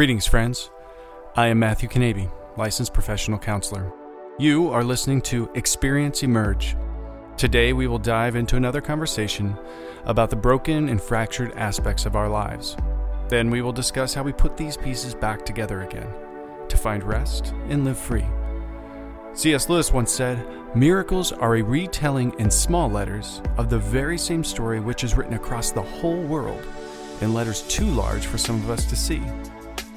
Greetings, friends. I am Matthew Kanabe, licensed professional counselor. You are listening to Experience Emerge. Today, we will dive into another conversation about the broken and fractured aspects of our lives. Then, we will discuss how we put these pieces back together again to find rest and live free. C.S. Lewis once said, Miracles are a retelling in small letters of the very same story which is written across the whole world in letters too large for some of us to see.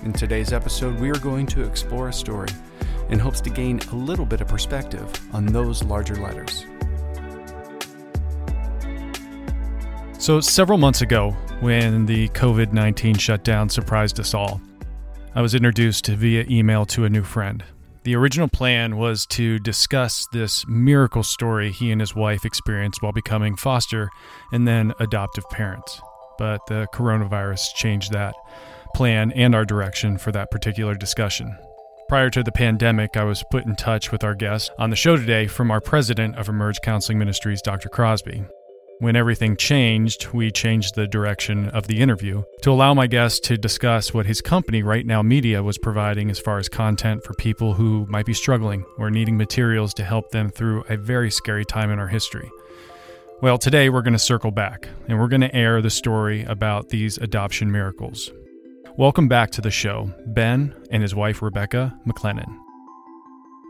In today's episode, we are going to explore a story in hopes to gain a little bit of perspective on those larger letters. So, several months ago, when the COVID 19 shutdown surprised us all, I was introduced via email to a new friend. The original plan was to discuss this miracle story he and his wife experienced while becoming foster and then adoptive parents. But the coronavirus changed that plan and our direction for that particular discussion. Prior to the pandemic, I was put in touch with our guest on the show today from our president of Emerge Counseling Ministries, Dr. Crosby. When everything changed, we changed the direction of the interview to allow my guest to discuss what his company, Right Now Media, was providing as far as content for people who might be struggling or needing materials to help them through a very scary time in our history. Well, today we're going to circle back and we're going to air the story about these adoption miracles. Welcome back to the show, Ben and his wife Rebecca McLennan.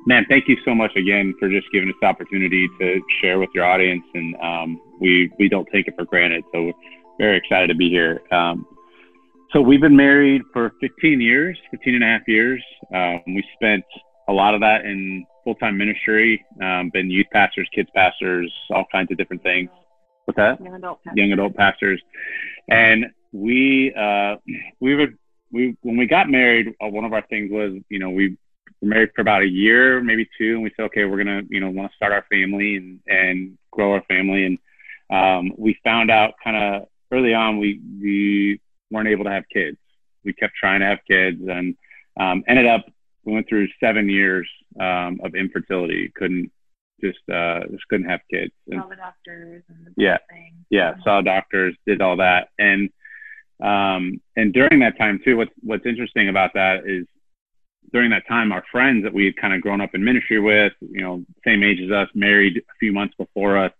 Man, thank you so much again for just giving us the opportunity to share with your audience, and um, we we don't take it for granted. So we're very excited to be here. Um, so we've been married for 15 years, 15 and a half years. Um, we spent a lot of that in full-time ministry, um, been youth pastors, kids pastors, all kinds of different things. What's that? Young adult pastors. Young adult pastors, and we uh, we were we when we got married, uh, one of our things was you know we were married for about a year, maybe two, and we said okay, we're gonna you know want to start our family and and grow our family, and um, we found out kind of early on we we weren't able to have kids. We kept trying to have kids and um, ended up we went through seven years um, of infertility. Couldn't just uh, just couldn't have kids. And, all the doctors and the yeah, thing. yeah, saw doctors, did all that, and um, and during that time too, what's what's interesting about that is during that time, our friends that we had kind of grown up in ministry with, you know, same age as us, married a few months before us,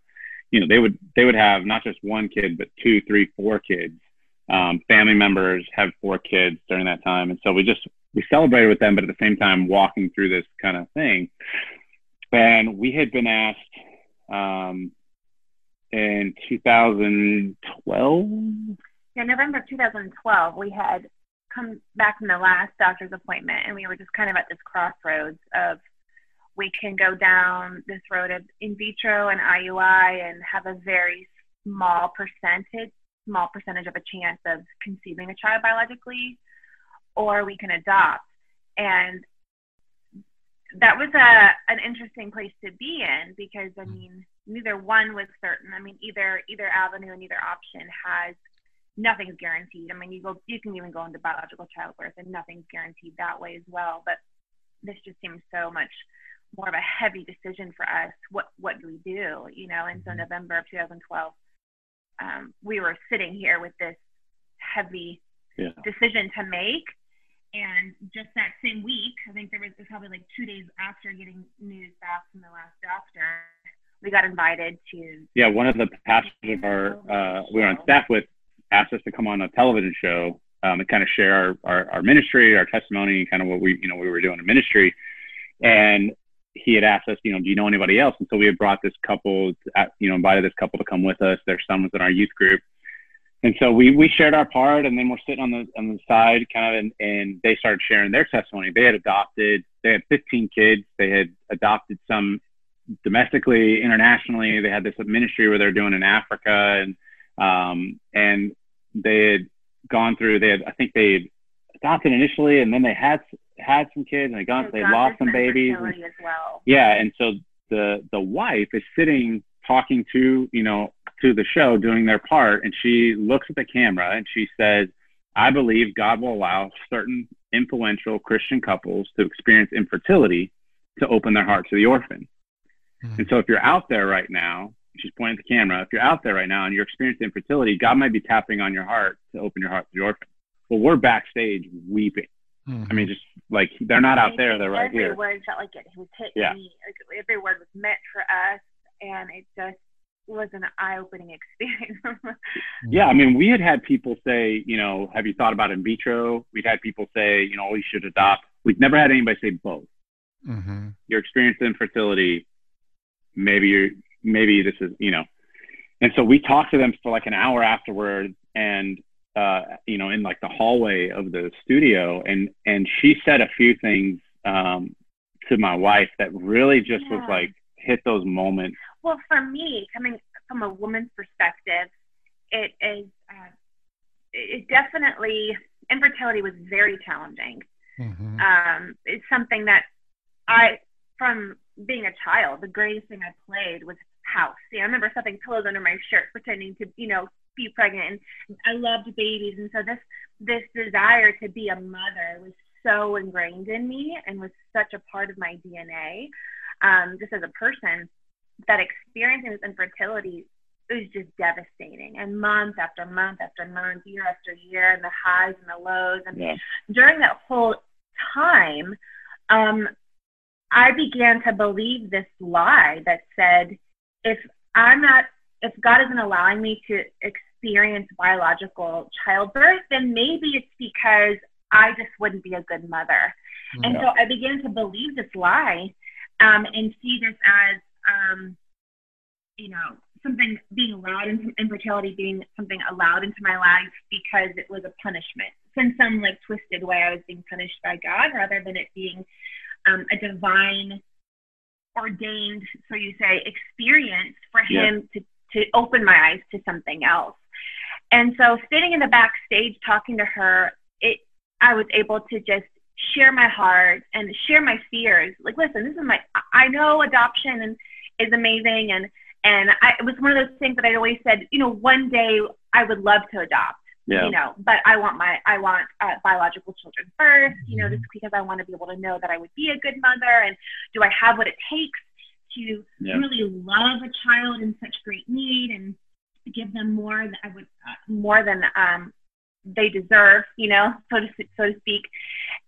you know, they would they would have not just one kid, but two, three, four kids. Um, family members have four kids during that time, and so we just we celebrated with them, but at the same time walking through this kind of thing. And we had been asked um, in 2012 yeah, November of 2012, we had come back from the last doctor's appointment, and we were just kind of at this crossroads of we can go down this road of in vitro and IUI and have a very small percentage, small percentage of a chance of conceiving a child biologically, or we can adopt. And that was a an interesting place to be in because I mm. mean neither one was certain. I mean either either avenue and either option has nothing's guaranteed. I mean, you go, you can even go into biological childbirth, and nothing's guaranteed that way as well. But this just seems so much more of a heavy decision for us. What what do we do? You know, and so mm-hmm. November of 2012, um, we were sitting here with this heavy yeah. decision to make. And just that same week, I think there was probably like two days after getting news back from the last doctor, we got invited to. Yeah, one of the pastors of our uh, we were on staff with asked us to come on a television show um, and kind of share our, our, our ministry, our testimony, and kind of what we, you know, we were doing in ministry. And he had asked us, you know, do you know anybody else? And so we had brought this couple, you know, invited this couple to come with us. Their son was in our youth group. And so we, we shared our part and then we're sitting on the, on the side kind of, and, and they started sharing their testimony. They had adopted, they had 15 kids. They had adopted some domestically, internationally. They had this ministry where they're doing in Africa and, um, and they had gone through. They had, I think they had adopted initially, and then they had had some kids, and they gone, they lost some babies. And, well. Yeah, and so the the wife is sitting talking to you know to the show, doing their part, and she looks at the camera and she says, "I believe God will allow certain influential Christian couples to experience infertility to open their heart to the orphan." Mm-hmm. And so, if you're out there right now she's pointing at the camera. If you're out there right now and you're experiencing infertility, God might be tapping on your heart to open your heart to the orphan. Well, we're backstage weeping. Mm-hmm. I mean, just like they're not out there, they're right every here. Every word felt like it, it was hitting yeah. me. Like, every word was meant for us, and it just was an eye-opening experience. yeah, I mean, we had had people say, you know, have you thought about in vitro? We'd had people say, you know, oh, you should adopt. We've never had anybody say both. Mm-hmm. Your experience infertility, maybe you're, maybe this is, you know, and so we talked to them for like an hour afterward, and uh, you know, in like the hallway of the studio, and and she said a few things um, to my wife that really just yeah. was like hit those moments. Well, for me, coming from a woman's perspective, it is uh, it definitely infertility was very challenging. Mm-hmm. Um, it's something that I, from being a child, the greatest thing I played was house. See, I remember stuffing pillows under my shirt, pretending to, you know, be pregnant. And I loved babies, and so this this desire to be a mother was so ingrained in me and was such a part of my DNA, um, just as a person. That experiencing this infertility was just devastating, and month after month after month, year after year, and the highs and the lows. And yeah. during that whole time, um, I began to believe this lie that said, if I'm not if God isn't allowing me to experience biological childbirth, then maybe it's because I just wouldn't be a good mother. Yeah. And so I began to believe this lie um, and see this as, um, you know, something being allowed into infertility being something allowed into my life because it was a punishment. in some like twisted way, I was being punished by God rather than it being um, a divine ordained, so you say, experience for him yeah. to to open my eyes to something else. And so sitting in the backstage talking to her, it I was able to just share my heart and share my fears. Like, listen, this is my I know adoption and is amazing and and I, it was one of those things that I always said, you know, one day I would love to adopt. Yeah. You know, but I want my I want uh, biological children first. You know, just mm-hmm. because I want to be able to know that I would be a good mother, and do I have what it takes to yeah. really love a child in such great need and give them more than I would uh, more than um, they deserve, you know, so to so to speak.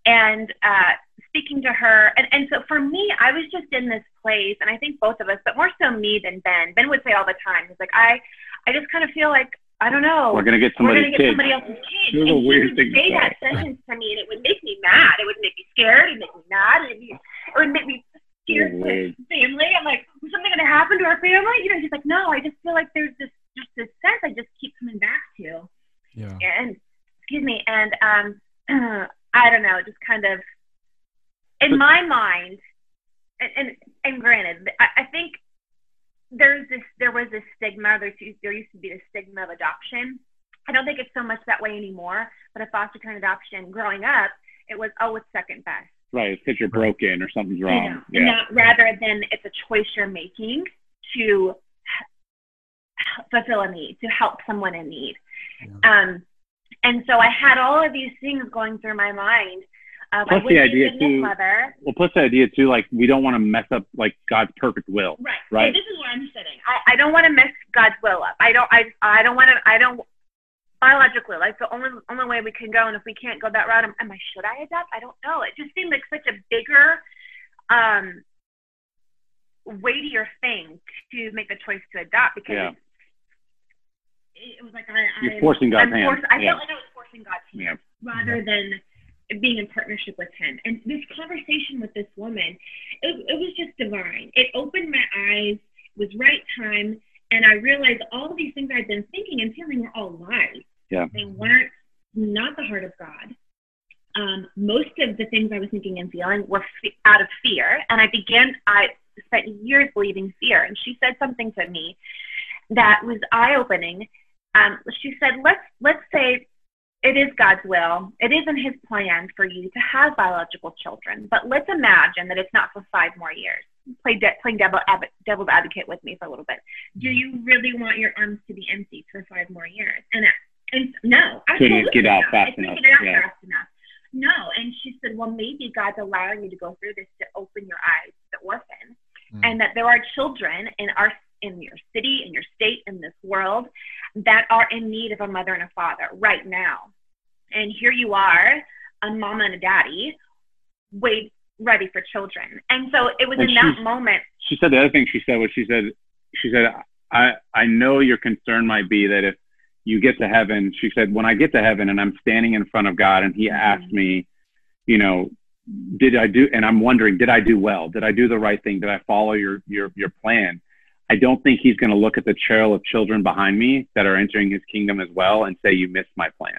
And uh, speaking to her, and, and so for me, I was just in this place, and I think both of us, but more so me than Ben. Ben would say all the time, he's like, I, I just kind of feel like I don't know. We're gonna get somebody's We're gonna get somebody else's kid. It was a weird thing say that sentence to me, and it would make me mad. It would make me scared. It would make me mad. It would, be, it would make me scared to family. I'm like, is something going to happen to our family? You know, she's like, no, I just feel like there's this just this sense I just keep coming back to. Yeah. And excuse me, and um, I don't know, just kind of in my mind, and and, and granted, I, I think there's this there was this stigma. There there used to be this stigma of adoption. I don't think it's so much that way anymore. But a foster care adoption, growing up, it was oh, it's second best Right, because you're broken or something's wrong. You know, yeah. Not, rather than it's a choice you're making to fulfill a need, to help someone in need. Yeah. Um, and so I had all of these things going through my mind. Um, plus the idea too. Well, plus the idea too, like we don't want to mess up like God's perfect will. Right. Right. So this is where I'm sitting. I, I don't want to mess God's will up. I don't. I I don't want to. I don't biologically like the only only way we can go and if we can't go that route am, am i should i adopt i don't know it just seemed like such a bigger um weightier thing to make the choice to adopt because yeah. it, it, was like I, you're forcing God's hand. Forced, I yeah. felt like I was forcing God's hand yeah. rather than being in partnership with Him. And this conversation with this woman, it, it was just divine. It opened my eyes. It was right time, and I realized all of these things I'd been thinking and feeling were all lies. Yeah. They weren't not the heart of God. Um, most of the things I was thinking and feeling were f- out of fear, and I began. I spent years believing fear, and she said something to me that was eye-opening. Um, she said, "Let's let's say it is God's will. It isn't His plan for you to have biological children, but let's imagine that it's not for five more years. Play de- playing devil, ab- devil's advocate with me for a little bit. Do you really want your arms to be empty for five more years? And and no, couldn't get out fast enough. Get out yeah. fast enough. No, and she said, well, maybe God's allowing you to go through this to open your eyes to the orphan, mm. and that there are children in our in your city, in your state, in this world that are in need of a mother and a father right now. And here you are, a mama and a daddy, wait, ready for children. And so it was and in that moment. She said the other thing she said was she said, she said, I, I know your concern might be that if you get to heaven, she said, when I get to heaven and I'm standing in front of God and he mm-hmm. asked me, you know, did I do, and I'm wondering, did I do well? Did I do the right thing? Did I follow your, your, your plan? I don't think he's going to look at the trail of children behind me that are entering his kingdom as well and say, you missed my plan.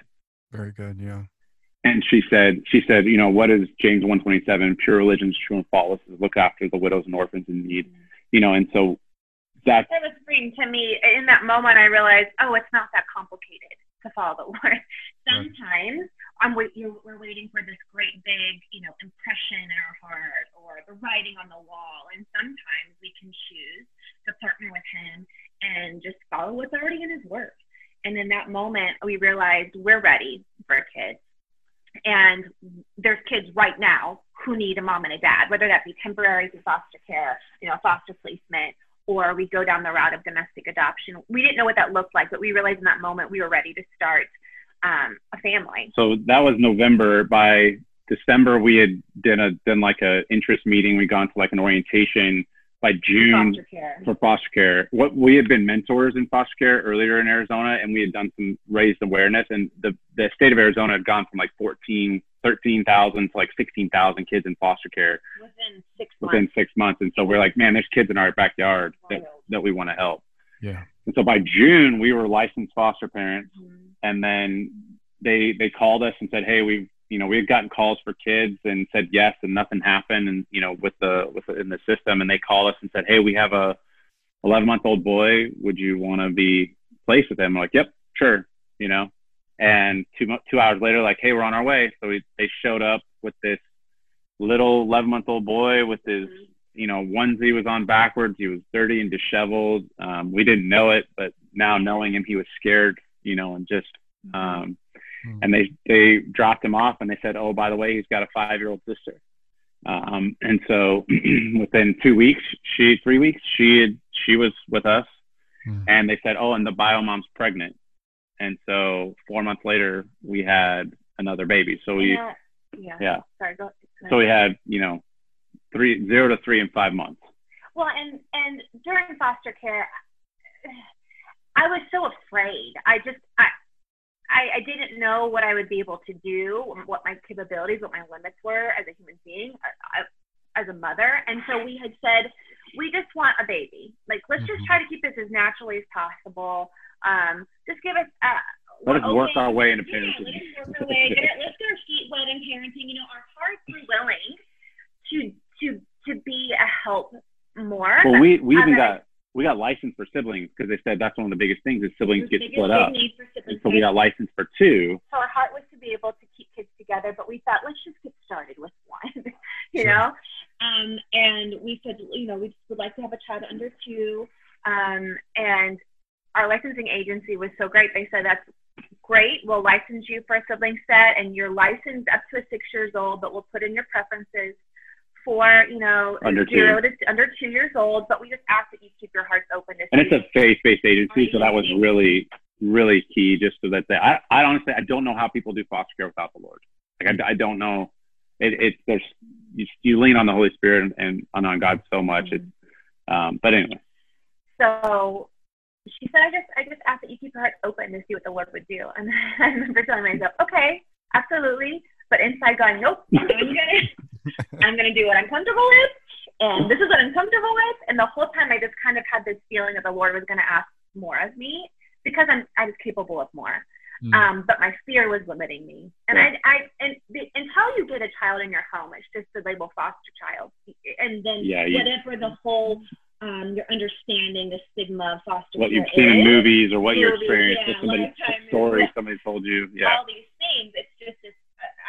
Very good. Yeah. And she said, she said, you know, what is James 127? Pure religion is true and faultless is look after the widows and orphans in need, mm-hmm. you know, and so that was freeing to me. In that moment, I realized, oh, it's not that complicated to follow the Lord. Sometimes I'm wait, we're waiting for this great big, you know, impression in our heart or the writing on the wall. And sometimes we can choose to partner with Him and just follow what's already in His Word. And in that moment, we realized we're ready for kids. And there's kids right now who need a mom and a dad, whether that be temporary through foster care, you know, foster placement, or we go down the route of domestic adoption. We didn't know what that looked like, but we realized in that moment we were ready to start um, a family. So that was November. By December, we had done a done like a interest meeting. We'd gone to like an orientation. By June foster for foster care, what we had been mentors in foster care earlier in Arizona, and we had done some raised awareness. And the the state of Arizona had gone from like 14 13,000 to like 16,000 kids in foster care within six months. Within six months. And so we're like, man, there's kids in our backyard that, that we want to help. Yeah. And so by June, we were licensed foster parents. Mm-hmm. And then they, they called us and said, hey, we've, you know, we had gotten calls for kids and said yes, and nothing happened. And, you know, with the, with in the system, and they called us and said, hey, we have a 11 month old boy. Would you want to be placed with him? I'm like, yep, sure. You know, and two two hours later, like, hey, we're on our way. So we, they showed up with this little 11 month old boy with his, you know, onesie was on backwards. He was dirty and disheveled. Um, we didn't know it, but now knowing him, he was scared, you know, and just, um, mm-hmm. and they they dropped him off and they said, oh, by the way, he's got a five year old sister. Um, and so within two weeks, she three weeks, she had, she was with us, mm-hmm. and they said, oh, and the bio mom's pregnant. And so four months later, we had another baby. So we, yeah, yeah. yeah. Sorry, go, so we had, you know, three, zero to three in five months. Well, and, and during foster care, I was so afraid. I just, I, I, I didn't know what I would be able to do, what my capabilities, what my limits were as a human being, uh, uh, as a mother. And so we had said, we just want a baby. Like, let's mm-hmm. just try to keep this as naturally as possible. Um, just give us. Uh, let us work our way into parenting. Yeah, let us work our way. Let's get our feet wet in parenting. You know, our hearts are willing to to to be a help more. Well, we we even got we got licensed for siblings because they said that's one of the biggest things is siblings get split up. so we got licensed for two. So our heart was to be able to keep kids together, but we thought let's just get started with one, you sure. know. Um, and we said, you know, we would like to have a child under two. Um, and our licensing agency was so great. They said, that's great. We'll license you for a sibling set and you're licensed up to six years old, but we'll put in your preferences for, you know, under zero two. to under two years old. But we just ask that you keep your hearts open. To and it's a faith-based agency, so that was really, really key just so that they, I, I honestly, I don't know how people do foster care without the Lord. Like, I, I don't know. It, it there's, you, you lean on the Holy Spirit and, and on God so much. Mm-hmm. It's, um, but anyway. So she said, I just, I just ask that you keep your heart open to see what the Lord would do. And I remember telling myself, okay, absolutely. But inside going, nope, I'm gonna, do what I'm comfortable with, and this is what I'm comfortable with. And the whole time, I just kind of had this feeling that the Lord was gonna ask more of me because I'm, I was capable of more. Mm. Um, but my fear was limiting me. And. I, I, and the, until you get a child in your home, it's just the label foster child, and then yeah, whatever the whole um, your understanding the stigma of foster what you've seen in movies or what you experienced, yeah, somebody story somebody told you, yeah. All these things. It's just this.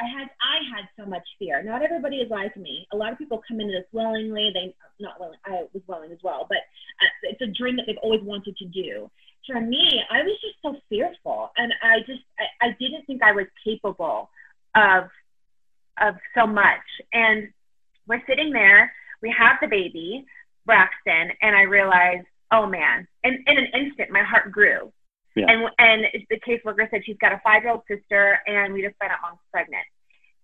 I had I had so much fear. Not everybody is like me. A lot of people come into this willingly. They not willing. I was willing as well, but uh, it's a dream that they've always wanted to do. For me, I was just so fearful, and I just I, I didn't think I was capable of of so much. And we're sitting there. We have the baby Braxton, and I realized, oh man, and in an instant, my heart grew. Yeah. And and the caseworker said she's got a five year old sister, and we just found out mom's pregnant.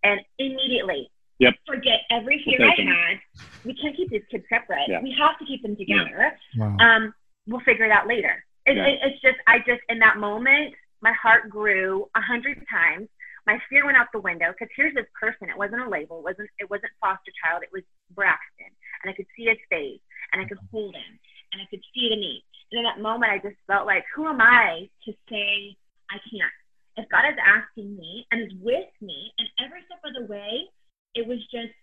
and immediately Yep. forget every fear We'll I had. We can't keep these kids separate. Yeah. We have to keep them together. Wow. Um, we'll figure it out later. It, Yeah. it, it's just, I just, in that moment, my heart grew a hundred times. My fear went out the window because here's this person. It wasn't a label. It wasn't. It wasn't foster child. It was Braxton, and I could see his face, and I could hold him, and I could see it in me. And in that moment, I just felt like, who am I to say I can't? If God is asking me and is with me, and every step of the way, it was just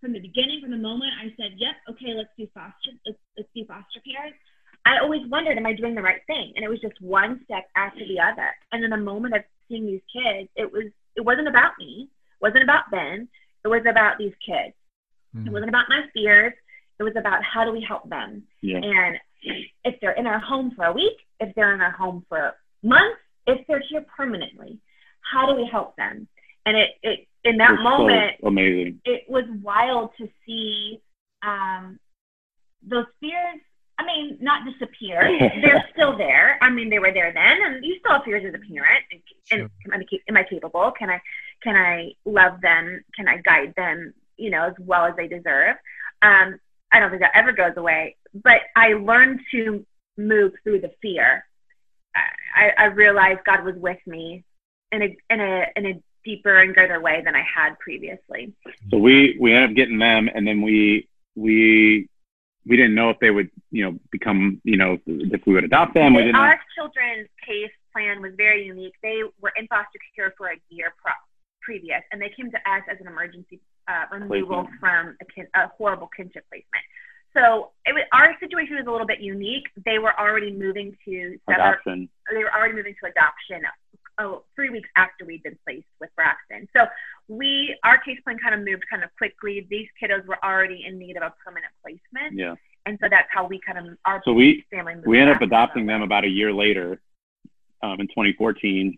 from the beginning, from the moment I said, "Yep, okay, let's do foster, let's, let's do foster care." I always wondered, am I doing the right thing? And it was just one step after the other. And then the moment of seeing these kids, it was it wasn't about me, it wasn't about Ben, it was about these kids. It Mm. wasn't about my fears. It was about how do we help them. Yeah. And if they're in our home for a week, if they're in our home for months, if they're here permanently, how do we help them? And it, it in that It's so moment, amazing. it was wild to see um, those fears. I mean, not disappear. They're still there. I mean, they were there then, and you still have fears as a parent. And, and am, I, am I capable? Can I can I love them? Can I guide them? You know, as well as they deserve. Um, I don't think that ever goes away. But I learned to move through the fear. I, I realized God was with me in a in a in a deeper and greater way than I had previously. So we we ended up getting them, and then we we we didn't know if they would you know become you know if we would adopt them. We didn't. know. Our children's case plan was very unique. They were in foster care for a year pro- previous, and they came to us as an emergency uh, removal Placement. from a, kin- a horrible kinship placement. So it was, our situation was a little bit unique. They were already moving to adoption. they were already moving to adoption oh, three weeks after we'd been placed with Braxton. So we, our case plan kind of moved kind of quickly. These kiddos were already in need of a permanent placement. Yeah. And so that's how we kind of, our So we family moved we ended up adopting them about a year later, um, in 2014,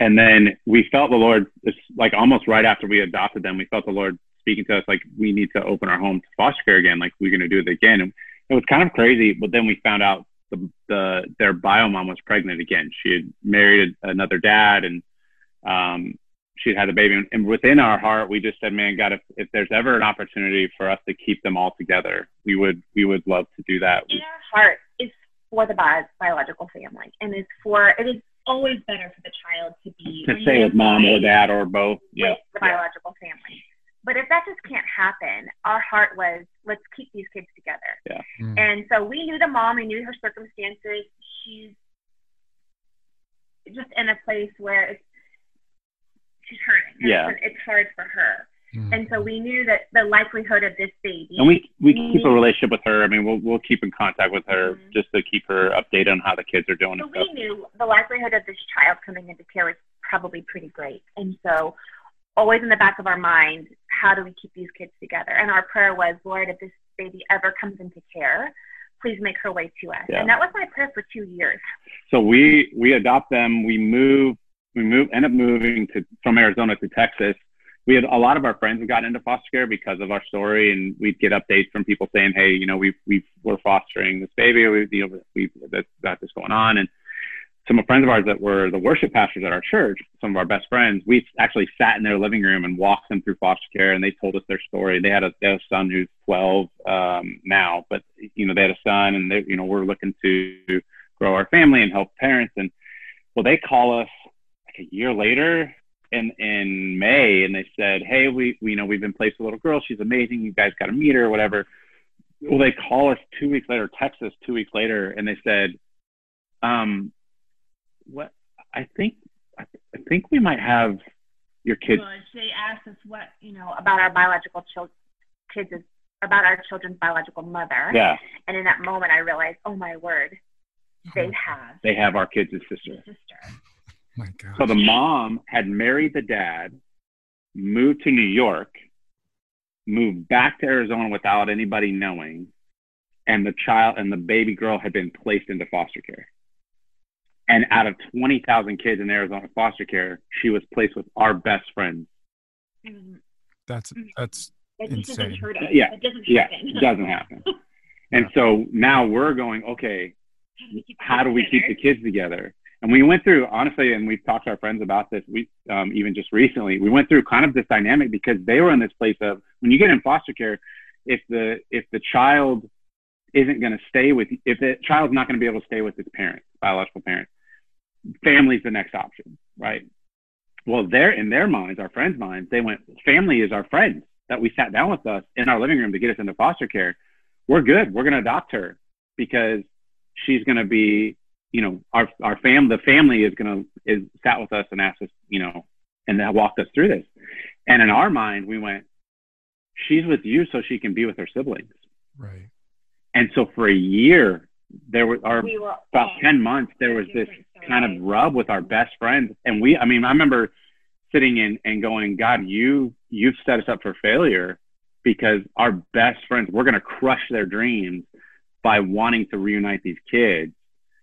and then we felt the Lord. It's like almost right after we adopted them, we felt the Lord speaking to us like we need to open our home to foster care again. Like we're going to do it again. And it was kind of crazy, but then we found out the, the their bio mom was pregnant again. She had married another dad, and um, she'd had a baby. And within our heart, we just said, "Man, God, if, if there's ever an opportunity for us to keep them all together, we would we would love to do that." in our heart is for the bi- biological family and is for it is always better for the child to be to stay with mom or dad or both. with Yeah. the biological family. But if that just can't happen, our heart was let's keep these kids together. Mm. And so we knew the mom, we knew her circumstances. She's just in a place where it's, she's hurting. Yeah. It's, it's hard for her. Mm. And so we knew that the likelihood of this baby. And we we keep a relationship with her. I mean, we'll we'll keep in contact with her Mhm. just to keep her updated on how the kids are doing So and stuff. we knew the likelihood of this child coming into care was probably pretty great. And so, always in the back of our mind, how do we keep these kids together? And our prayer was, Lord, if this baby ever comes into care, please make her way to us. Yeah. And that was my prayer for two years. So we we adopt them. We move. We move. End up moving to from Arizona to Texas. We had a lot of our friends who got into foster care because of our story, and we'd get updates from people saying, "Hey, you know, we we we're fostering this baby. We you know we that's got this going on." And some of friends of ours that were the worship pastors at our church, some of our best friends, we actually sat in their living room and walked them through foster care, and they told us their story. They had a, they had a son who's 12 um, now, but you know they had a son, and they you know we're looking to grow our family and help parents. And well, they call us like a year later in in May, and they said, "Hey, we, we you know we've been placed a little girl. She's amazing. You guys got to meet her, or whatever." Well, they call us two weeks later, Texas, two weeks later, and they said, "Um, what? I think I, I think we might have your kids." Well, they asked us what, you know, about our biological chil- kids, is, about our children's biological mother. Yeah, And in that moment, I realized, oh my word, they oh. have they have our kids' a sister. sister. My God. So the mom had married the dad, moved to New York, moved back to Arizona without anybody knowing, and the child and the baby girl had been placed into foster care. And out of 20,000 kids in Arizona foster care, she was placed with our best friends. Mm, That's that's That just doesn't Insane. hurt us. Yeah. It doesn't Yeah, happen. it doesn't happen. And so now we're going, okay, how do we keep the kids together? And we went through honestly, and we've talked to our friends about this. We um, even just recently we went through kind of this dynamic because they were in this place of when you get in foster care, if the if the child isn't going to stay with if the child's not going to be able to stay with its parents, biological parents, family's the next option, right? Well, they're in their minds, our friends' minds, they went, family is our friends that we sat down with us in our living room to get us into foster care. We're good. We're going to adopt her because she's going to be, you know, our, our fam, the family is going to, is sat with us and asked us, you know, and that walked us through this. And in our mind, we went, she's with you so she can be with her siblings. Right. And so for a year, there were our we were about 10 months there was this kind of rub with our best friends. And we i mean i remember sitting in and going god you you've set us up for failure because our best friends we're going to crush their dreams by wanting to reunite these kids.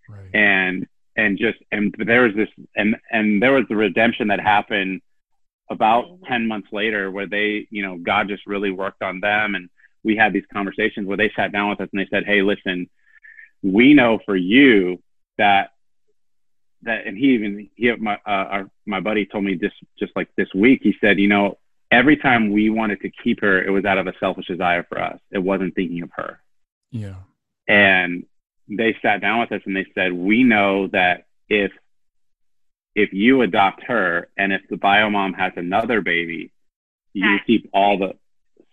Right. and and just and there was this and and there was the redemption that happened about 10 months later where they you know god just really worked on them. And we had these conversations where they sat down with us and they said hey listen we know for you that that and he even he my uh, our, my buddy told me just just like this week he said you know every time we wanted to keep her it was out of a selfish desire for us. It wasn't thinking of her. Yeah. And they sat down with us and they said we know that if if you adopt her and if the bio mom has another baby you keep all the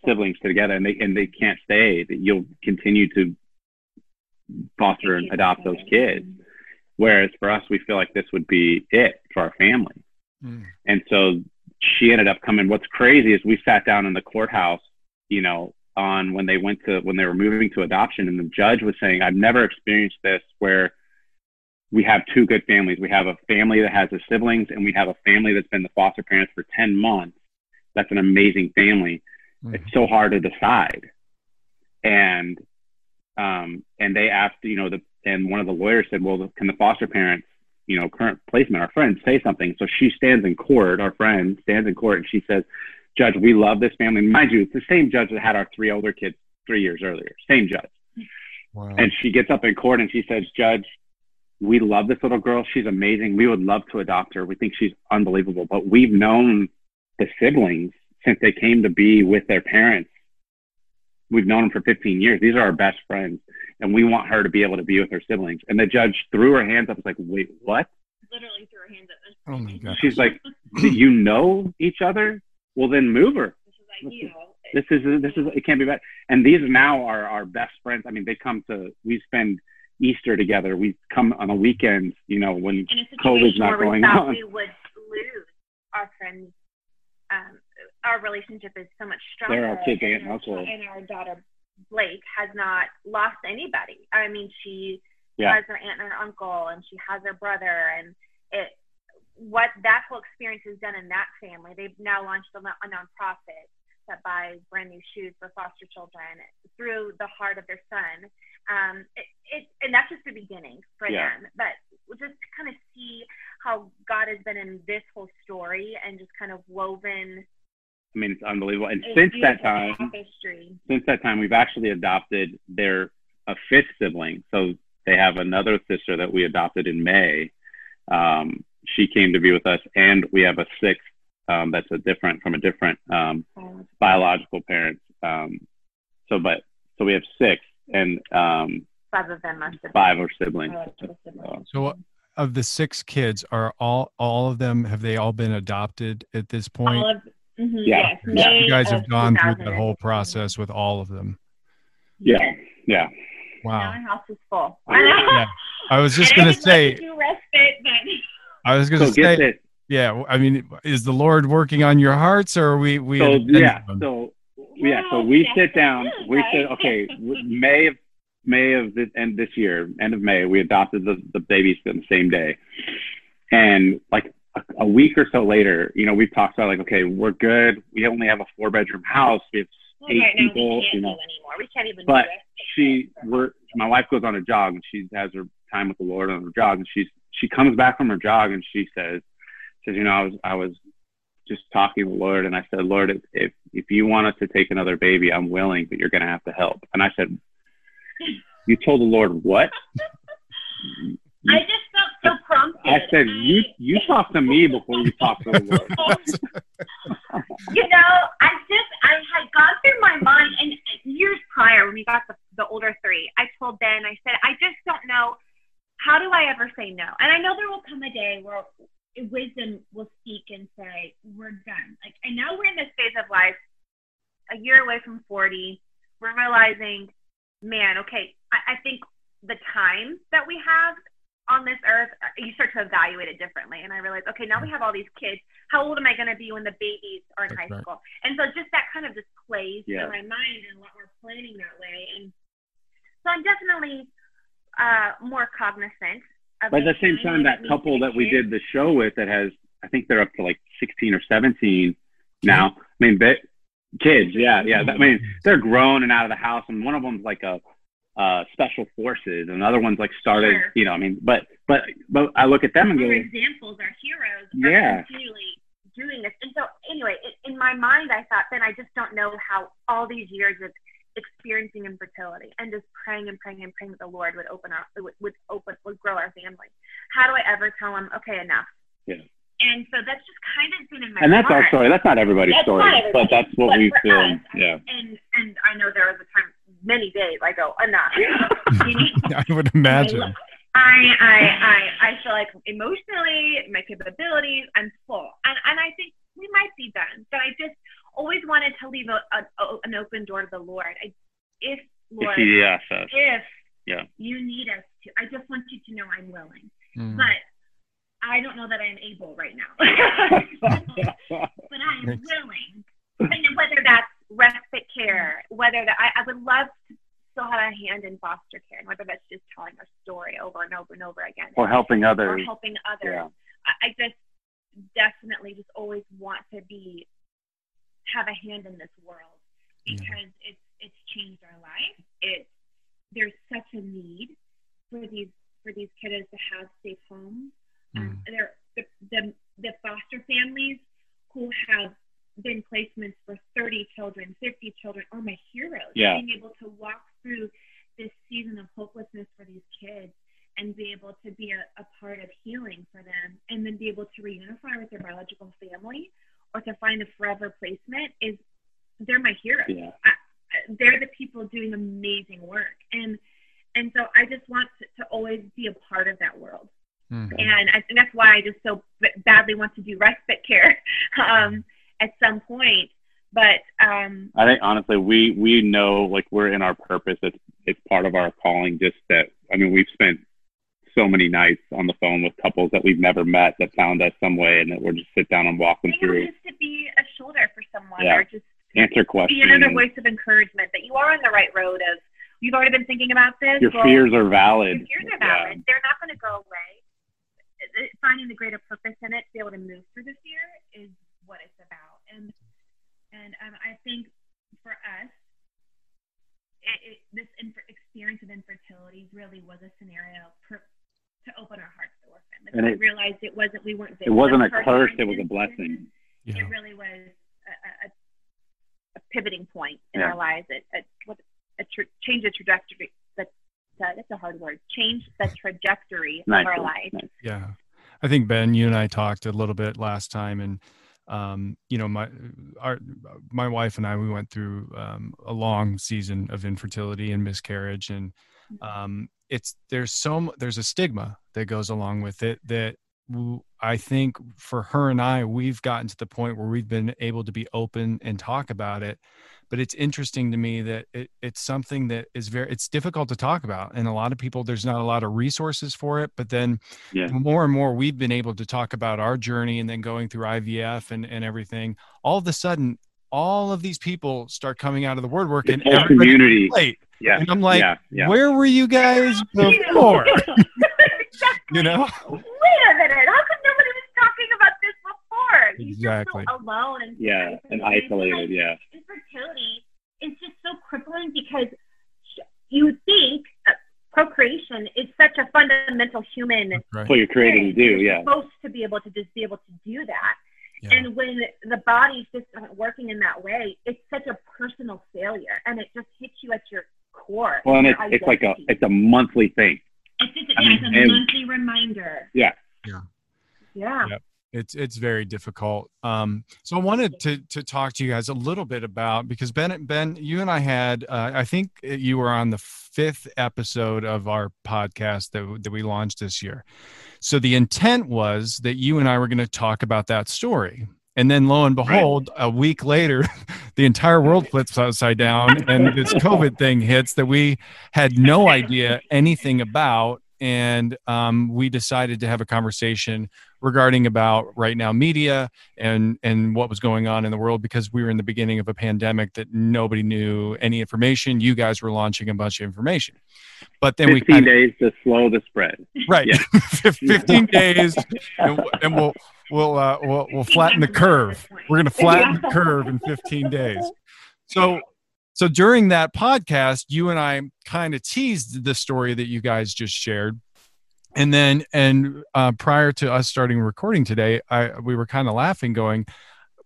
siblings together and they and they can't stay that you'll continue to foster and adopt those kids. Whereas for us, we feel like this would be it for our family. Mm. And so she ended up coming. What's crazy is we sat down in the courthouse, you know, on when they went to when they were moving to adoption, and the judge was saying, "I've never experienced this where." We have two good families. We have a family that has the siblings, and we have a family that's been the foster parents for 10 months. That's an amazing family. Mm. It's so hard to decide. And um, and they asked, you know, the and one of the lawyers said, well, can the foster parents, you know, current placement, our friend, say something? So she stands in court. Our friend stands in court, and she says, Judge, we love this family. Mind you, it's the same judge that had our three older kids three years earlier. Same judge. Wow. And she gets up in court and she says, Judge, we love this little girl. She's amazing. We would love to adopt her. We think she's unbelievable. But we've known the siblings since they came to be with their parents we've known them for 15 years. These are our best friends, and we want her to be able to be with her siblings. And the judge threw her hands up. Was like, wait, what? Literally threw her hands up. Oh my god. She's like, do you know each other? Well, then move her. This is This is this is it can't be bad. And these now are our best friends. I mean, they come to we spend Easter together. We come on a weekend, you know, when COVID's not going on. We would lose our friends um, our relationship is so much stronger. They're our kids' aunt and. And our daughter Blake has not lost anybody. I mean, she yeah. has her aunt and her uncle, and she has her brother, and it. What that whole experience has done in that family, they've now launched a, a nonprofit that buys brand new shoes for foster children through the heart of their son. Um, it, it, and that's just the beginning for yeah. them. But just to kind of see how God has been in this whole story and just kind of woven I mean, it's unbelievable. And it's since that time, history. since that time, we've actually adopted their a fifth sibling. So they have another sister that we adopted in May. Um, she came to be with us, and we have a sixth um, that's a different from a different um, biological parent. Um, so, but so we have six, and um, five of them are siblings. Five are siblings. So, so, of the six kids, are all all of them have they all been adopted at this point? All of Mm-hmm. Yeah. Yes. You guys have gone through that whole process with all of them. Yeah. Yeah. Wow. Now my house is full. yeah. I was just going to say. I was going to so say. Yeah. I mean, is the Lord working on your hearts, or are we? we so yeah. So yeah. So we sit down. We said, okay, May of May of the end this year, end of May, we adopted the the babies on the same day, and like a, a, week or so later, you know, we've talked about like, okay, we're good. We only have a four bedroom house. We have well, eight right people. you know, we can't even. But she, we're my wife goes on a jog and she has her time with the Lord on her jog, and she's she comes back from her jog and she says, says, you know, I was I was just talking to the Lord, and I said, Lord, if if, if you want us to take another baby, I'm willing, but you're going to have to help. And I said, you told the Lord what? I just so prompted. I said you you talk to me before you talk to the Lord. you know, I just I had gone through my mind, and uh, years prior when we got the, the older three, I told Ben, I said, I just don't know how do I ever say no. And I know there will come a day where wisdom will speak and say, we're done. Like, and now we're in this phase of life, a year away from 40. We're realizing, man, okay, I, I think the time that we have on this earth, you start to evaluate it differently. And I realized, okay, now we have all these kids. How old am I going to be when the babies are in That's high right. school? And so just that kind of just plays yeah. in my mind and what we're planning that way. And so I'm definitely uh, more cognizant. Of But at the same time, that couple that we did the show with that has, I think they're up to like 16 or 17 now. I mean, but kids, yeah, yeah. I mean, they're grown and out of the house, and one of them's like a uh, special forces, and other one's like started, sure. you know. I mean, but but but I look at them and go, examples, our heroes, yeah, continually doing this. And so, anyway, in my mind, I thought, then I just don't know how all these years of experiencing infertility and just praying and praying and praying that the Lord would open our would, would open would grow our family. How do I ever tell him, okay, enough? Yeah. And so that's just kind of been in my And that's heart. our story. That's not everybody's that's story, not everybody, but that's what we feel. Yeah. And and I know there was a time, many days, I go enough. I would imagine. I, I I I feel like emotionally, my capabilities, I'm full, and and I think we might be done. But I just always wanted to leave a, a, a an open door to the Lord. I if Lord, if, yes, if yeah. you need us to, I just want you to know I'm willing. Mm. But I don't know that I'm able right now. but I'm willing. And whether that's respite care, whether that I, I would love to still have a hand in foster care, and whether that's just telling a story over and over and over again, or helping others, or helping others. Yeah. I, I just definitely just always want to be have a hand in this world because yeah. it's it's changed our life. It's there's such a need for these for these kiddos to have safe homes. Mm. Um, there the, the the foster families who have been placements for 30 children, 50 children, are my heroes. Yeah. Being able to walk through this season of hopelessness for these kids and be able to be a, a part of healing for them and then be able to reunify with their biological family or to find a forever placement is they're my heroes. Yeah. I, they're the people doing amazing work and and so i just want to, to always be a part of that world mm-hmm. and I, think that's why i just so badly want to do respite care um, at some point but um, i think honestly we we know like we're in our purpose it's it's part of our calling just that i mean we've spent so many nights on the phone with couples that we've never met that found us some way and that we're just sit down and walk them through just to be a shoulder for someone yeah. or just answer questions. Be another voice of encouragement that you are on the right road of you've already been thinking about this. Your well, fears are valid. Your fears are valid. Yeah. They're not going to go away. Finding the greater purpose in it to be able to move through the fear is what it's about. And and um, I think for us, it, it, this inf- experience of infertility really was a scenario per, to open our hearts to orphan. And we realized it wasn't we weren't. It wasn't a curse. It was a blessing. Yeah. It really was a, a, a pivoting point in yeah. our lives. It, it, a tra- change the trajectory. That, that's a hard word. Change the trajectory nice. of our life. Nice. Yeah, I think Ben, you and I talked a little bit last time, and um, you know, my our my wife and I we went through um, a long season of infertility and miscarriage, and mm-hmm. um, it's there's so there's a stigma that goes along with it that I think for her and I, we've gotten to the point where we've been able to be open and talk about it. But it's interesting to me that it, it's something that is very, it's difficult to talk about. And a lot of people, there's not a lot of resources for it. But then yeah. more and more, we've been able to talk about our journey and then going through IVF and, and everything. All of a sudden, all of these people start coming out of the woodwork and community. Late. Yeah. And I'm like, yeah. Yeah. where were you guys before? you know? Wait a minute. How come nobody was talking about this before? Exactly. So alone and yeah, and isolated. yeah. Infertility is just so crippling because you think procreation is such a fundamental human. Right. What you're creating to do, yeah. Supposed to be able to just be able to do that. Yeah. And when the body's just not working in that way, it's such a personal failure, and it just hits you at your core. Well, and it's, it's like a it's a monthly thing. It's just yeah, it's a monthly reminder. Yeah. Yeah. Yeah. Yep. It's it's very difficult. Um, so I wanted to to talk to you guys a little bit about because Ben Ben you and I had uh, I think you were on the fifth episode of our podcast that that we launched this year. So the intent was that you and I were going to talk about that story. And then lo and behold, right. a week later, the entire world flips upside down and this COVID thing hits that we had no idea anything about and um, we decided to have a conversation regarding about right now media and and what was going on in the world because we were in the beginning of a pandemic that nobody knew any information. You guys were launching a bunch of information. But then 15 we kinda, days to slow the spread. Right. Yeah. 15 days and, and, we'll we'll, uh, we'll we'll flatten the curve. We're going to flatten the curve in 15 days. So so during that podcast, you and I kind of teased the story that you guys just shared. And then, and uh, prior to us starting recording today, I we were kind of laughing, going,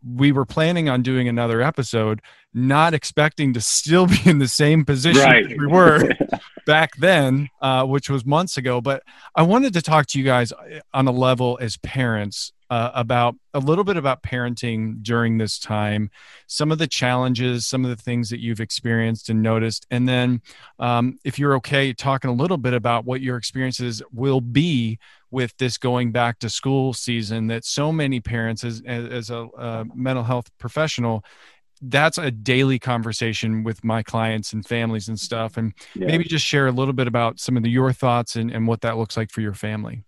we were planning on doing another episode, not expecting to still be in the same position right. we were back then, uh, which was months ago. But I wanted to talk to you guys uh, on a level as parents uh, about a little bit about parenting during this time, some of the challenges, some of the things that you've experienced and noticed, and then um, if you're okay, talking a little bit about what your experiences will be with this going back to school season that so many parents, as as a uh, mental health professional, that's a daily conversation with my clients and families and stuff and yeah. maybe just share a little bit about some of the, your thoughts and, and what that looks like for your family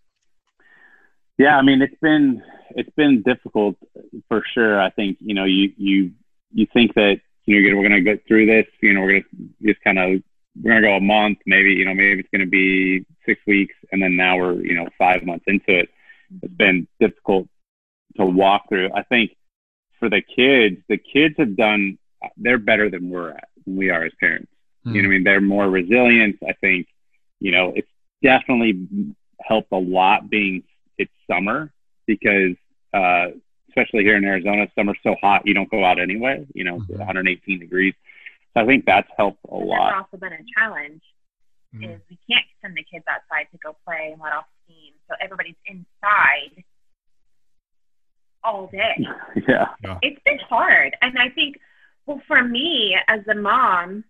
yeah, I mean, it's been it's been difficult for sure. I think you know you you you think that you know we're gonna go through this. You know, we're gonna just kind of we're gonna go a month, maybe you know maybe it's gonna be six weeks, and then now we're you know five months into it. It's been difficult to walk through. I think for the kids, the kids have done they're better than we're at than we are as parents. Mm. You know, I mean, they're more resilient. I think you know it's definitely helped a lot being it's summer because uh, especially here in Arizona, summer's so hot you don't go out anyway. You know, mm-hmm. 118 degrees. So I think that's helped a lot. That's also been a challenge. Mm-hmm. Is we can't send the kids outside to go play and let off steam, so everybody's inside all day. yeah. yeah. It's been hard, and I think, well, for me as a mom,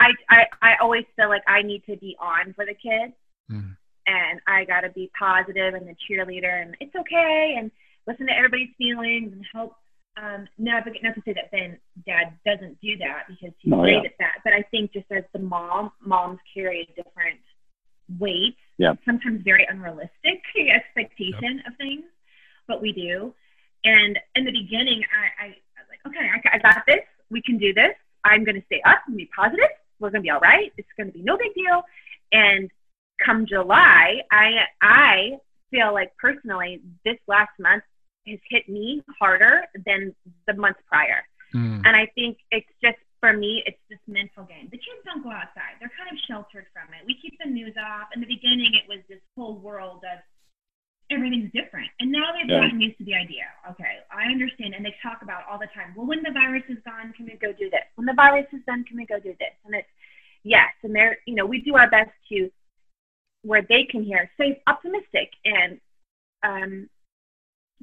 I I I always feel like I need to be on for the kids. Mm-hmm and I got to be positive and the cheerleader and it's okay and listen to everybody's feelings and help um, navigate. Not to say that Ben Dad doesn't do that because he's oh, great yeah. at that, but I think just as the mom, moms carry a different weight, yeah. sometimes very unrealistic expectation yep. of things, but we do. And in the beginning, I, I, I was like, okay, I, I got this. We can do this. I'm going to stay up and be positive. We're going to be all right. It's going to be no big deal. And come July, I I feel like personally this last month has hit me harder than the month prior. Mm. And I think it's just for me, it's this mental game. The kids don't go outside; they're kind of sheltered from it. We keep the news off. In the beginning, it was this whole world of everything's different, and now they've yeah. gotten used to the idea. Okay, I understand, and they talk about all the time. Well, when the virus is gone, can we go do this? When the virus is done, can we go do this? And it's yes, and they're you know we do our best to where they can hear safe, optimistic, and um,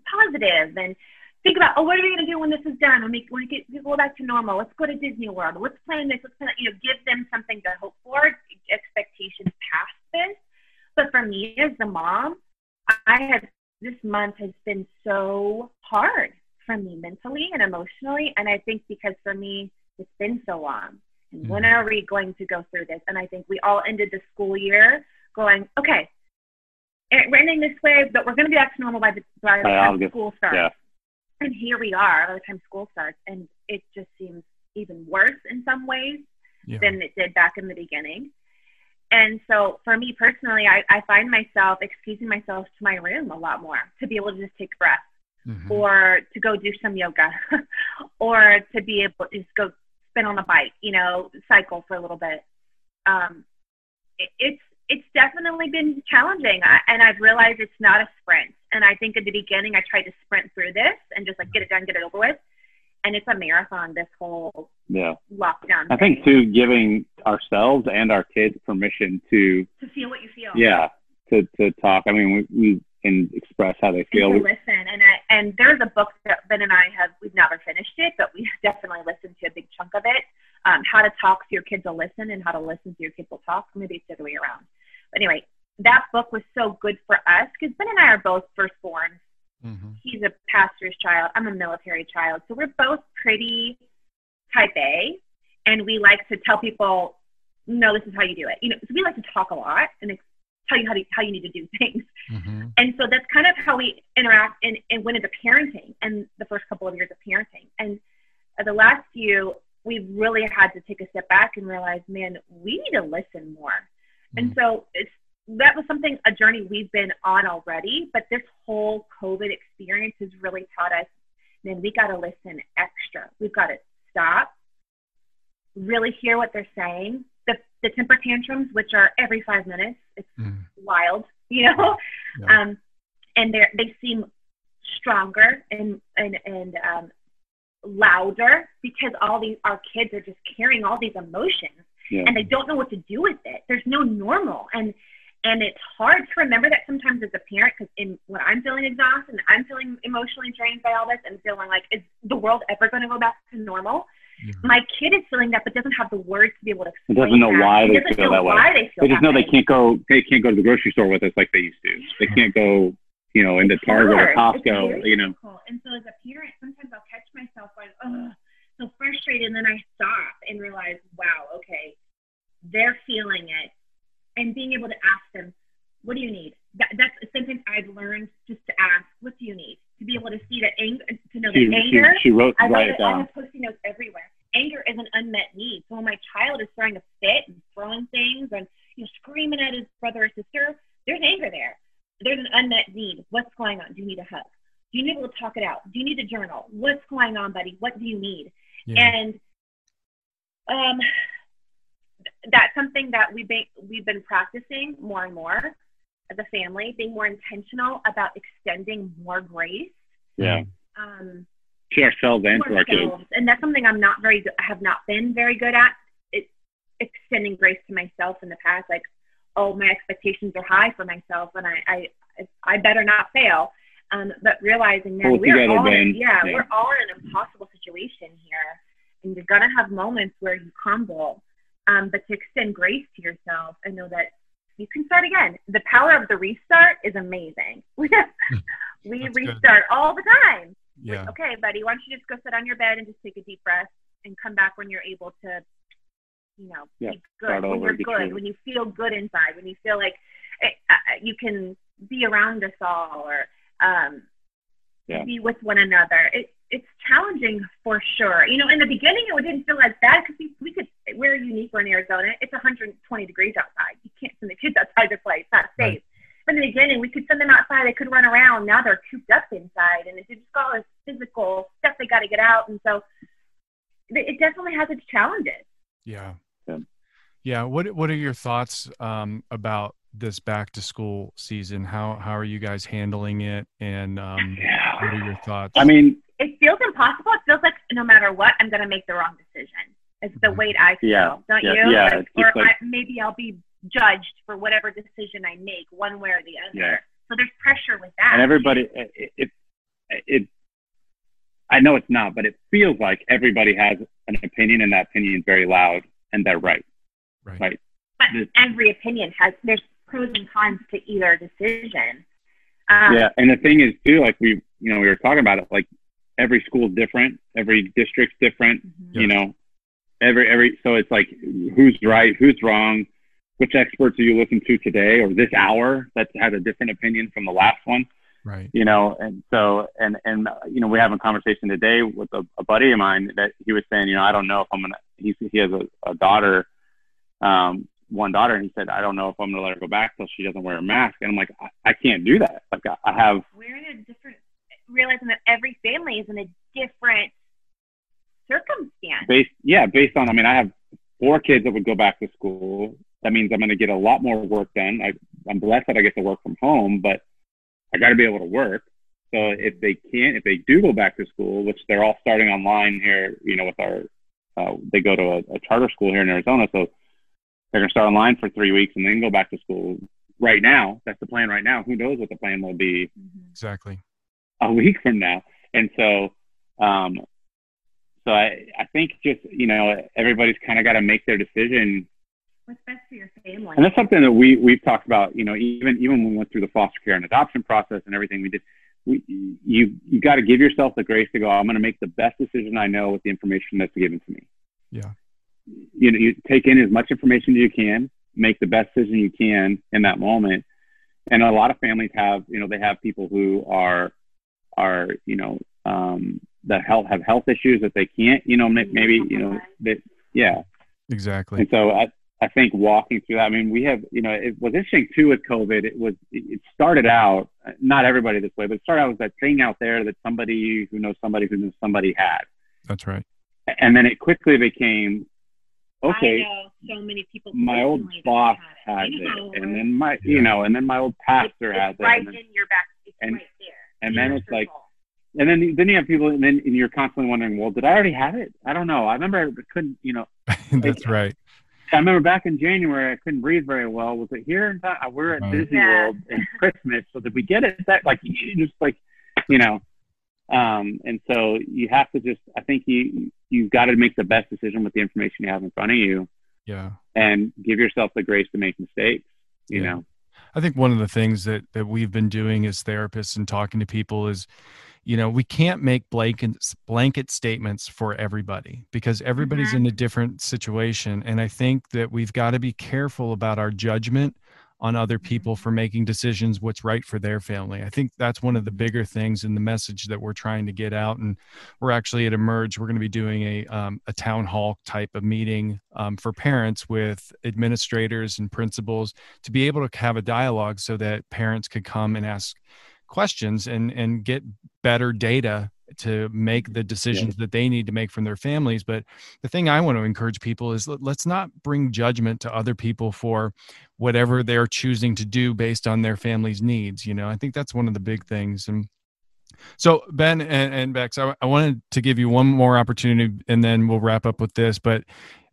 positive, and think about, oh, what are we going to do when this is done? When we, when we get, go back to normal, let's go to Disney World. Let's plan this. Let's plan, you know, give them something to hope for. Expectations past this. But for me as the mom, I have this month has been so hard for me mentally and emotionally, and I think because for me it's been so long. And when mm-hmm. are we going to go through this? And I think we all ended the school year going, okay, we're ending this way, but we're going to be back to normal by the, by the time August. school starts. Yeah. And here we are by the time school starts, and it just seems even worse in some ways yeah. than it did back in the beginning. And so for me personally, I, I find myself excusing myself to my room a lot more to be able to just take a breath mm-hmm. or to go do some yoga or to be able to just go spin on a bike, you know, cycle for a little bit. Um, it, it's it's definitely been challenging. I, and I've realized it's not a sprint. And I think at the beginning, I tried to sprint through this and just like get it done, get it over with. And it's a marathon, this whole yeah. lockdown. I think, too, giving ourselves and our kids permission to to feel what you feel. Yeah. to, to talk. I mean, we, we can express how they feel. And to listen, and I, and there's a book that Ben and I have. We've never finished it, but we definitely listened to a big chunk of it. Um, how to talk so your kids will listen, and how to listen so your kids will talk. Maybe it's the other way around. But anyway, that book was so good for us because Ben and I are both firstborn. Mm-hmm. He's a pastor's child. I'm a military child, so we're both pretty type A, and we like to tell people, "No, this is how you do it." You know, so we like to talk a lot and tell you how to how you need to do things. Mm-hmm. And so that's kind of how we interact and, and went into parenting and the first couple of years of parenting. And the last few, we've really had to take a step back and realize, man, we need to listen more. Mm-hmm. And so it's that was something a journey we've been on already, but this whole COVID experience has really taught us, man, we got to listen extra. We've got to stop, really hear what they're saying, the, the temper tantrums, which are every five minutes. It's mm. wild, you know? Yeah. Um, and they they seem stronger and, and, and um, louder because all these, our kids are just carrying all these emotions yeah. and they don't know what to do with it. There's no normal. And, and it's hard to remember that sometimes as a parent because in when i'm feeling exhausted and i'm feeling emotionally drained by all this and feeling like is the world ever going to go back to normal Mm-hmm. My kid is feeling that, but doesn't have the words to be able to explain. It doesn't know that. why they feel that way. They, they, just know way. they can't go. They can't go to the grocery store with us like they used to. Yeah. They can't go, you know, into it's Target hard. or Costco. You know. Difficult. And so as a parent, sometimes I'll catch myself like, oh, so frustrated, and then I stop and realize, wow, okay, they're feeling it, and being able to ask them, what do you need? That, that's a something I've learned just to ask, what do you need? To be able to see that anger, to know she, that anger. She, she wrote, I write it down. I have post notes everywhere anger is an unmet need. So when my child is throwing a fit and throwing things and you know screaming at his brother or sister, there's anger there. There's an unmet need. What's going on? Do you need a hug? Do you need to talk it out? Do you need a journal? What's going on, buddy? What do you need? Yeah. And um, that's something that we've been we've been practicing more and more as a family, being more intentional about extending more grace. Yeah. Um, to ourselves and to our kids. And that's something I'm not very good, have not been very good at. It, extending grace to myself in the past, like, oh, my expectations are high for myself, and I, I, I better not fail. Um, but realizing that we're together, all, in, yeah, yeah, we're all in an impossible situation here, and you're gonna have moments where you crumble. Um, but to extend grace to yourself and know that you can start again. The power of the restart is amazing. we restart good. all the time. Yeah. Like, okay, buddy, why don't you just go sit on your bed and just take a deep breath and come back when you're able to, you know, yeah, be good, when you're good, true. when you feel good inside, when you feel like it, uh, uh, you can be around us all or um, yeah. be with one another. It, it's challenging for sure. You know, in the beginning, it didn't feel as bad because we, we could, we're unique. We're in Arizona. It's 120 degrees outside. You can't send the kids outside to play. It's not safe. Right in the beginning, we could send them outside. They could run around. Now they're cooped up inside, and it's just all this physical stuff they got to get out. And so it definitely has its challenges. Yeah. Yeah. yeah. What What are your thoughts um, about this back to school season? How How are you guys handling it? And um, yeah. what are your thoughts? I mean, it feels impossible. It feels like no matter what, I'm going to make the wrong decision. It's the mm-hmm. weight I feel, yeah. don't yeah. you? Yeah. Like, or like, I, maybe I'll be judged for whatever decision I make, one way or the other. Yeah. So there's pressure with that. And everybody, it, it, it, I know it's not, but it feels like everybody has an opinion, and that opinion is very loud, and they're right. Right. right. But every opinion has there's pros and cons to either decision. Um, yeah, and the thing is too, like we, you know, we were talking about it, like every school is different, every district's different, mm-hmm. you know, every every so it's like who's right, who's wrong which experts are you looking to today or this hour that had a different opinion from the last one? Right. You know and so and and you know we have a conversation today with a, a buddy of mine that he was saying you know i don't know if i'm gonna he, he has a, a daughter um one daughter and he said i don't know if i'm gonna let her go back till she doesn't wear a mask. And i'm like i, I can't do that. Like I, I have we're in a different realizing that every family is in a different circumstance based yeah based on i mean i have four kids that would go back to school that means I'm going to get a lot more work done. I, I'm blessed that I get to work from home, but I got to be able to work. So if they can't, if they do go back to school, which they're all starting online here, you know, with our, uh, they go to a, a charter school here in Arizona. So they're going to start online for three weeks and then go back to school right now. That's the plan right now. Who knows what the plan will be mm-hmm. exactly a week from now? And so, um, so I, I think just you know everybody's kind of got to make their decision. What's best for your family? And that's something that we we've talked about. You know, even even when we went through the foster care and adoption process and everything we did, we, you you got to give yourself the grace to go. I'm going to make the best decision I know with the information that's given to me. Yeah. You know, you take in as much information as you can, make the best decision you can in that moment. And a lot of families have, you know, they have people who are are you know um, that health have health issues that they can't, you know, maybe you know that yeah. Exactly. And so I, I think walking through that, I mean, we have, you know, it was interesting too with COVID. It was, it started out, not everybody this way, but it started out with that thing out there that somebody who knows somebody who knows somebody had. That's right. And then it quickly became, okay, so many people. My old boss had it, and then my, yeah. you know, and then my old pastor it's, had it. Right in your back, it's and, right there. And then it's like, and then then you have people, and then and you're constantly wondering, well, did I already have it? I don't know. I remember I couldn't, you know. That's like, right. I remember back in January, I couldn't breathe very well. Was it here? In uh, we're at Disney yeah. World in Christmas, so did we get it? That like you just like, you know, um, and so you have to just. I think you you've got to make the best decision with the information you have in front of you. Yeah. And give yourself the grace to make mistakes. You yeah. know. I think one of the things that that we've been doing as therapists and talking to people is you know we can't make blanket blanket statements for everybody because everybody's mm-hmm. in a different situation and i think that we've got to be careful about our judgment on other people for making decisions what's right for their family. I think that's one of the bigger things in the message that we're trying to get out and we're actually at emerge we're going to be doing a, um, a town hall type of meeting um, for parents with administrators and principals to be able to have a dialogue so that parents could come and ask questions and and get better data to make the decisions yeah. that they need to make from their families but the thing i want to encourage people is let's not bring judgment to other people for whatever they're choosing to do based on their family's needs you know i think that's one of the big things and so ben and, and bex I, I wanted to give you one more opportunity and then we'll wrap up with this but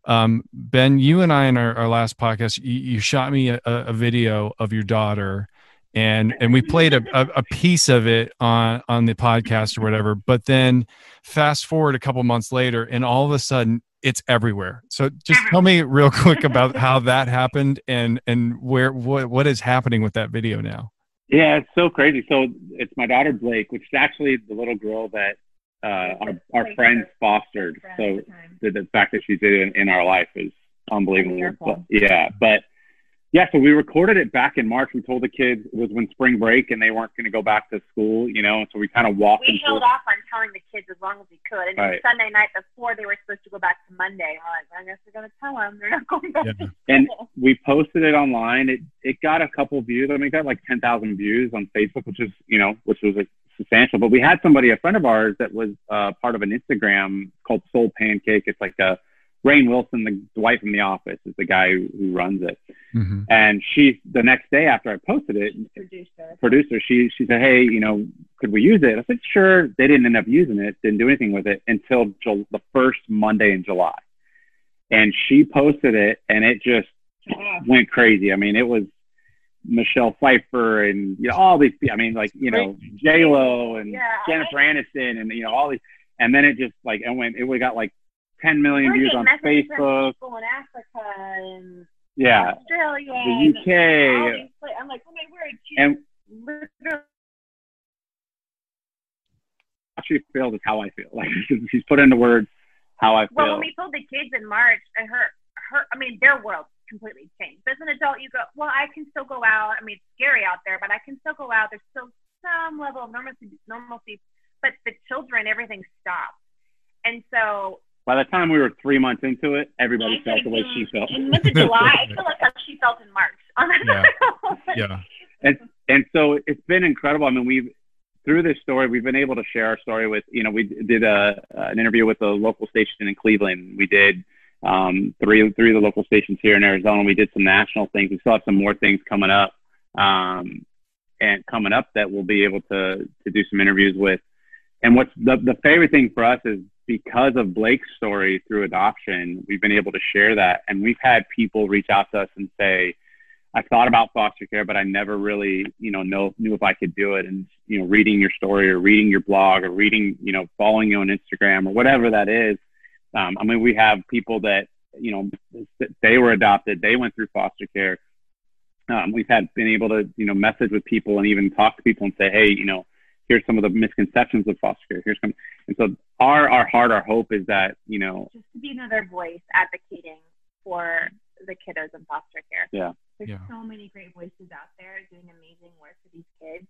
um, ben you and i in our, our last podcast you, you shot me a, a video of your daughter and and we played a, a, a, piece of it on on the podcast or whatever but then fast forward a couple months later and all of a sudden it's everywhere. So just tell me real quick about how that happened and and where what what is happening with that video now? Yeah it's so crazy. So it's my daughter blake which is actually the little girl that uh, our, our friends fostered. So the, the fact that she's in, in our life is unbelievable. but, yeah but yeah, so we recorded it back in March. We told the kids it was when spring break and they weren't going to go back to school, you know. So we kind of walked. We held off on telling the kids as long as we could. And right. Sunday night before they were supposed to go back to Monday, we're like, I guess we're going to tell them they're not going back. Yeah. And we posted it online. It it got a couple views. I mean, it got like ten thousand views on Facebook, which is you know, which was like substantial. But we had somebody, a friend of ours, that was uh, part of an Instagram called Soul Pancake. It's like a Rainn Wilson, the Dwight from The Office, is the guy who, who runs it. Mm-hmm. And she, the next day after I posted it, producer. producer, she she said, "Hey, you know, could we use it?" I said, "Sure." They didn't end up using it, didn't do anything with it until Jul- the first Monday in July. And she posted it, and it just went crazy. I mean, it was Michelle Pfeiffer and you know all these. I mean, like you know J Lo and yeah. Jennifer Aniston and you know all these. And then it just like it went. It we got like 10 million views on Facebook. People in Africa and yeah, Australia, the UK. I'm like, oh my word, and literally she feels is how I feel. Like she's put into words how I feel. Well, when we told the kids in March, and her, her, I mean, their world completely changed. As an adult, you go, well, I can still go out. I mean, it's scary out there, but I can still go out. There's still some level of normalcy, normalcy. But the children, everything stopped. And so by the time we were three months into it, everybody felt the way she felt. In month of July, I feel like how she felt in March. yeah. yeah. And and so it's been incredible. I mean, we've through this story, we've been able to share our story with. You know, we did a an interview with a local station in Cleveland. We did um, three three of the local stations here in Arizona. We did some national things. We still have some more things coming up, um, and coming up that we'll be able to to do some interviews with. And what's the the favorite thing for us is because of Blake's story through adoption, we've been able to share that. And we've had people reach out to us and say, I thought about foster care, but I never really, you know, know, knew if I could do it. And, you know, reading your story or reading your blog or reading, you know, following you on Instagram or whatever that is. Um, I mean, we have people that, you know, they were adopted, they went through foster care. Um, we've had been able to, you know, message with people and even talk to people and say, hey, you know, here's some of the misconceptions of foster care. Here's some, and so our our heart, our hope is that, you know, just to be another voice advocating for the kiddos in foster care. Yeah. There's Yeah. so many great voices out there doing amazing work for these kids.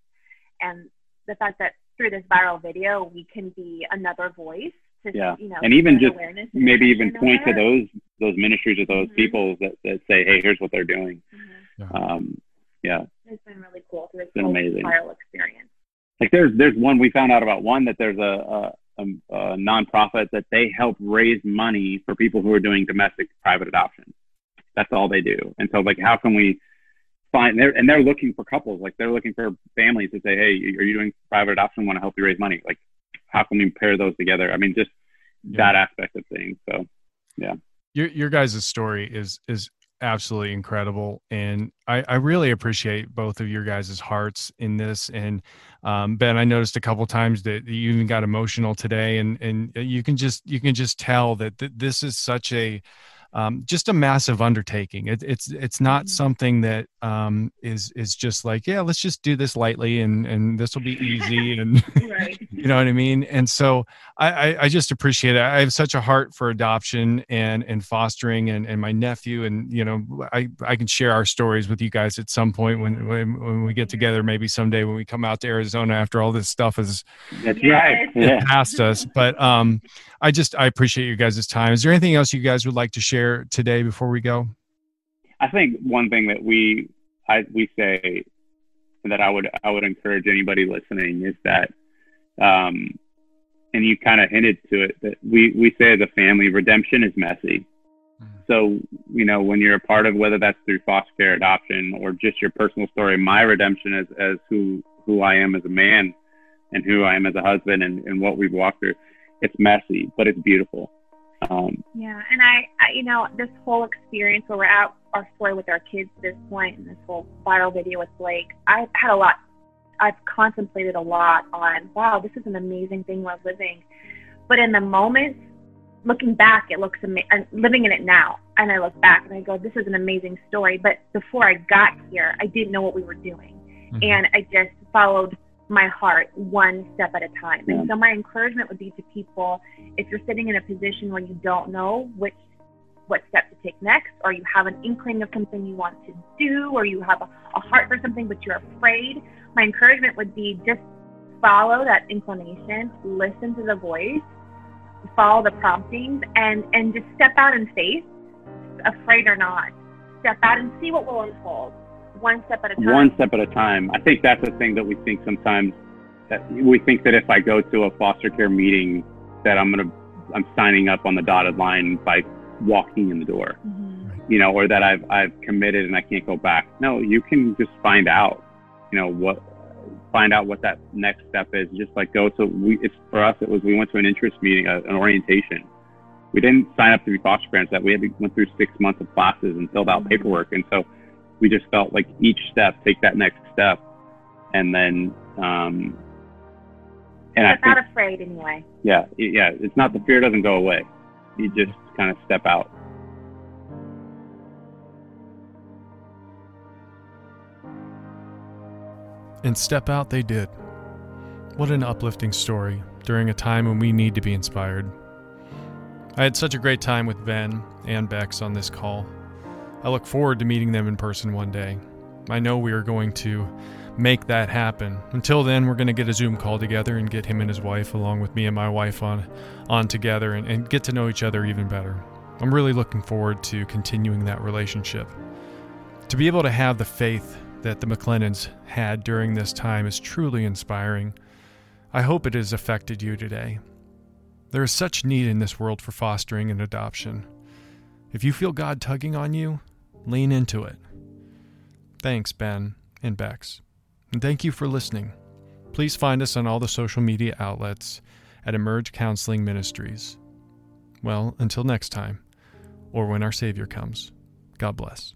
And the fact that through this viral video, we can be another voice to, Yeah. you know, And even just awareness maybe even attention point to those those ministries or those Mhm. people that, that say, hey, here's what they're doing. Mhm. Um, yeah. It's been really cool through this been amazing. viral experience. Like there's there's one we found out about one that there's a, a, a, a nonprofit that they help raise money for people who are doing domestic private adoption. That's all they do. And so like how can we find they're and they're looking for couples like they're looking for families to say hey are you doing private adoption want to help you raise money like how can we pair those together i mean just Yeah. that aspect of things so yeah your your guys' story is is absolutely incredible and I, I really appreciate both of your guys' hearts in this and um, ben i noticed a couple times that you even got emotional today and and you can just you can just tell that th- this is such a um, just a massive undertaking it, it's it's not Mhm. something that um, is is just like yeah let's just do this lightly and and this will be easy and Right. you know what I mean? And so I, I, I just appreciate it. I have such a heart for adoption and and fostering and, and my nephew and you know I, I can share our stories with you guys at some point when, when when we get together maybe someday when we come out to Arizona after all this stuff is that's right yeah past us. But um I just I appreciate you guys' time. Is there anything else you guys would like to share today before we go? I think one thing that we I we say that I would I would encourage anybody listening is that um and you kind of hinted to it that we we say as a family redemption is messy. Mhm. So, you know, when you're a part of whether that's through foster care adoption or just your personal story, my redemption as as who who I am as a man and who I am as a husband and, and what we've walked through, it's messy, but it's beautiful. Um, Yeah, and I, I, you know, this whole experience where we're at our story with our kids at this point, and this whole viral video with Blake, I've had a lot. I've contemplated a lot on, wow, this is an amazing thing we're living. But in the moment, looking back, it looks amazing. I'm living in it now, and I look back and I go, this is an amazing story. But before I got here, I didn't know what we were doing, Mhm. and I just followed my heart one step at a time. Yeah. And so my encouragement would be to people if you're sitting in a position where you don't know which what step to take next, or you have an inkling of something you want to do, or you have a, a heart for something but you're afraid, my encouragement would be just follow that inclination, listen to the voice, follow the promptings, and and just step out in faith, afraid or not. Step out and see what will unfold, one step at a time. one step at a time. I think that's the thing that we think sometimes. That we think that if I go to a foster care meeting, that I'm gonna I'm signing up on the dotted line by walking in the door, Mhm. you know, or that I've I've committed and I can't go back. No, you can just find out, you know, what find out what that next step is. Just like go to we. It's for us. It was we went to an interest meeting, uh, an orientation. We didn't sign up to be foster parents. That we had to, went through six months of classes and filled out Mhm. paperwork, and so we just felt like each step, take that next step, and then, um, and I Step out think, afraid anyway. yeah, yeah, it's not the fear doesn't go away. You just kind of step out. And step out they did. What an uplifting story during a time when we need to be inspired. I had such a great time with Ben and Bex on this call. I look forward to meeting them in person one day. I know we are going to make that happen. Until then, we're going to get a Zoom call together and get him and his wife, along with me and my wife, on, on together and, and get to know each other even better. I'm really looking forward to continuing that relationship. To be able to have the faith that the McLennans had during this time is truly inspiring. I hope it has affected you today. There is such need in this world for fostering and adoption. If you feel God tugging on you, lean into it. Thanks, Ben and Bex. And thank you for listening. Please find us on all the social media outlets at Emerge Counseling Ministries. Well, until next time, or when our Savior comes, God bless.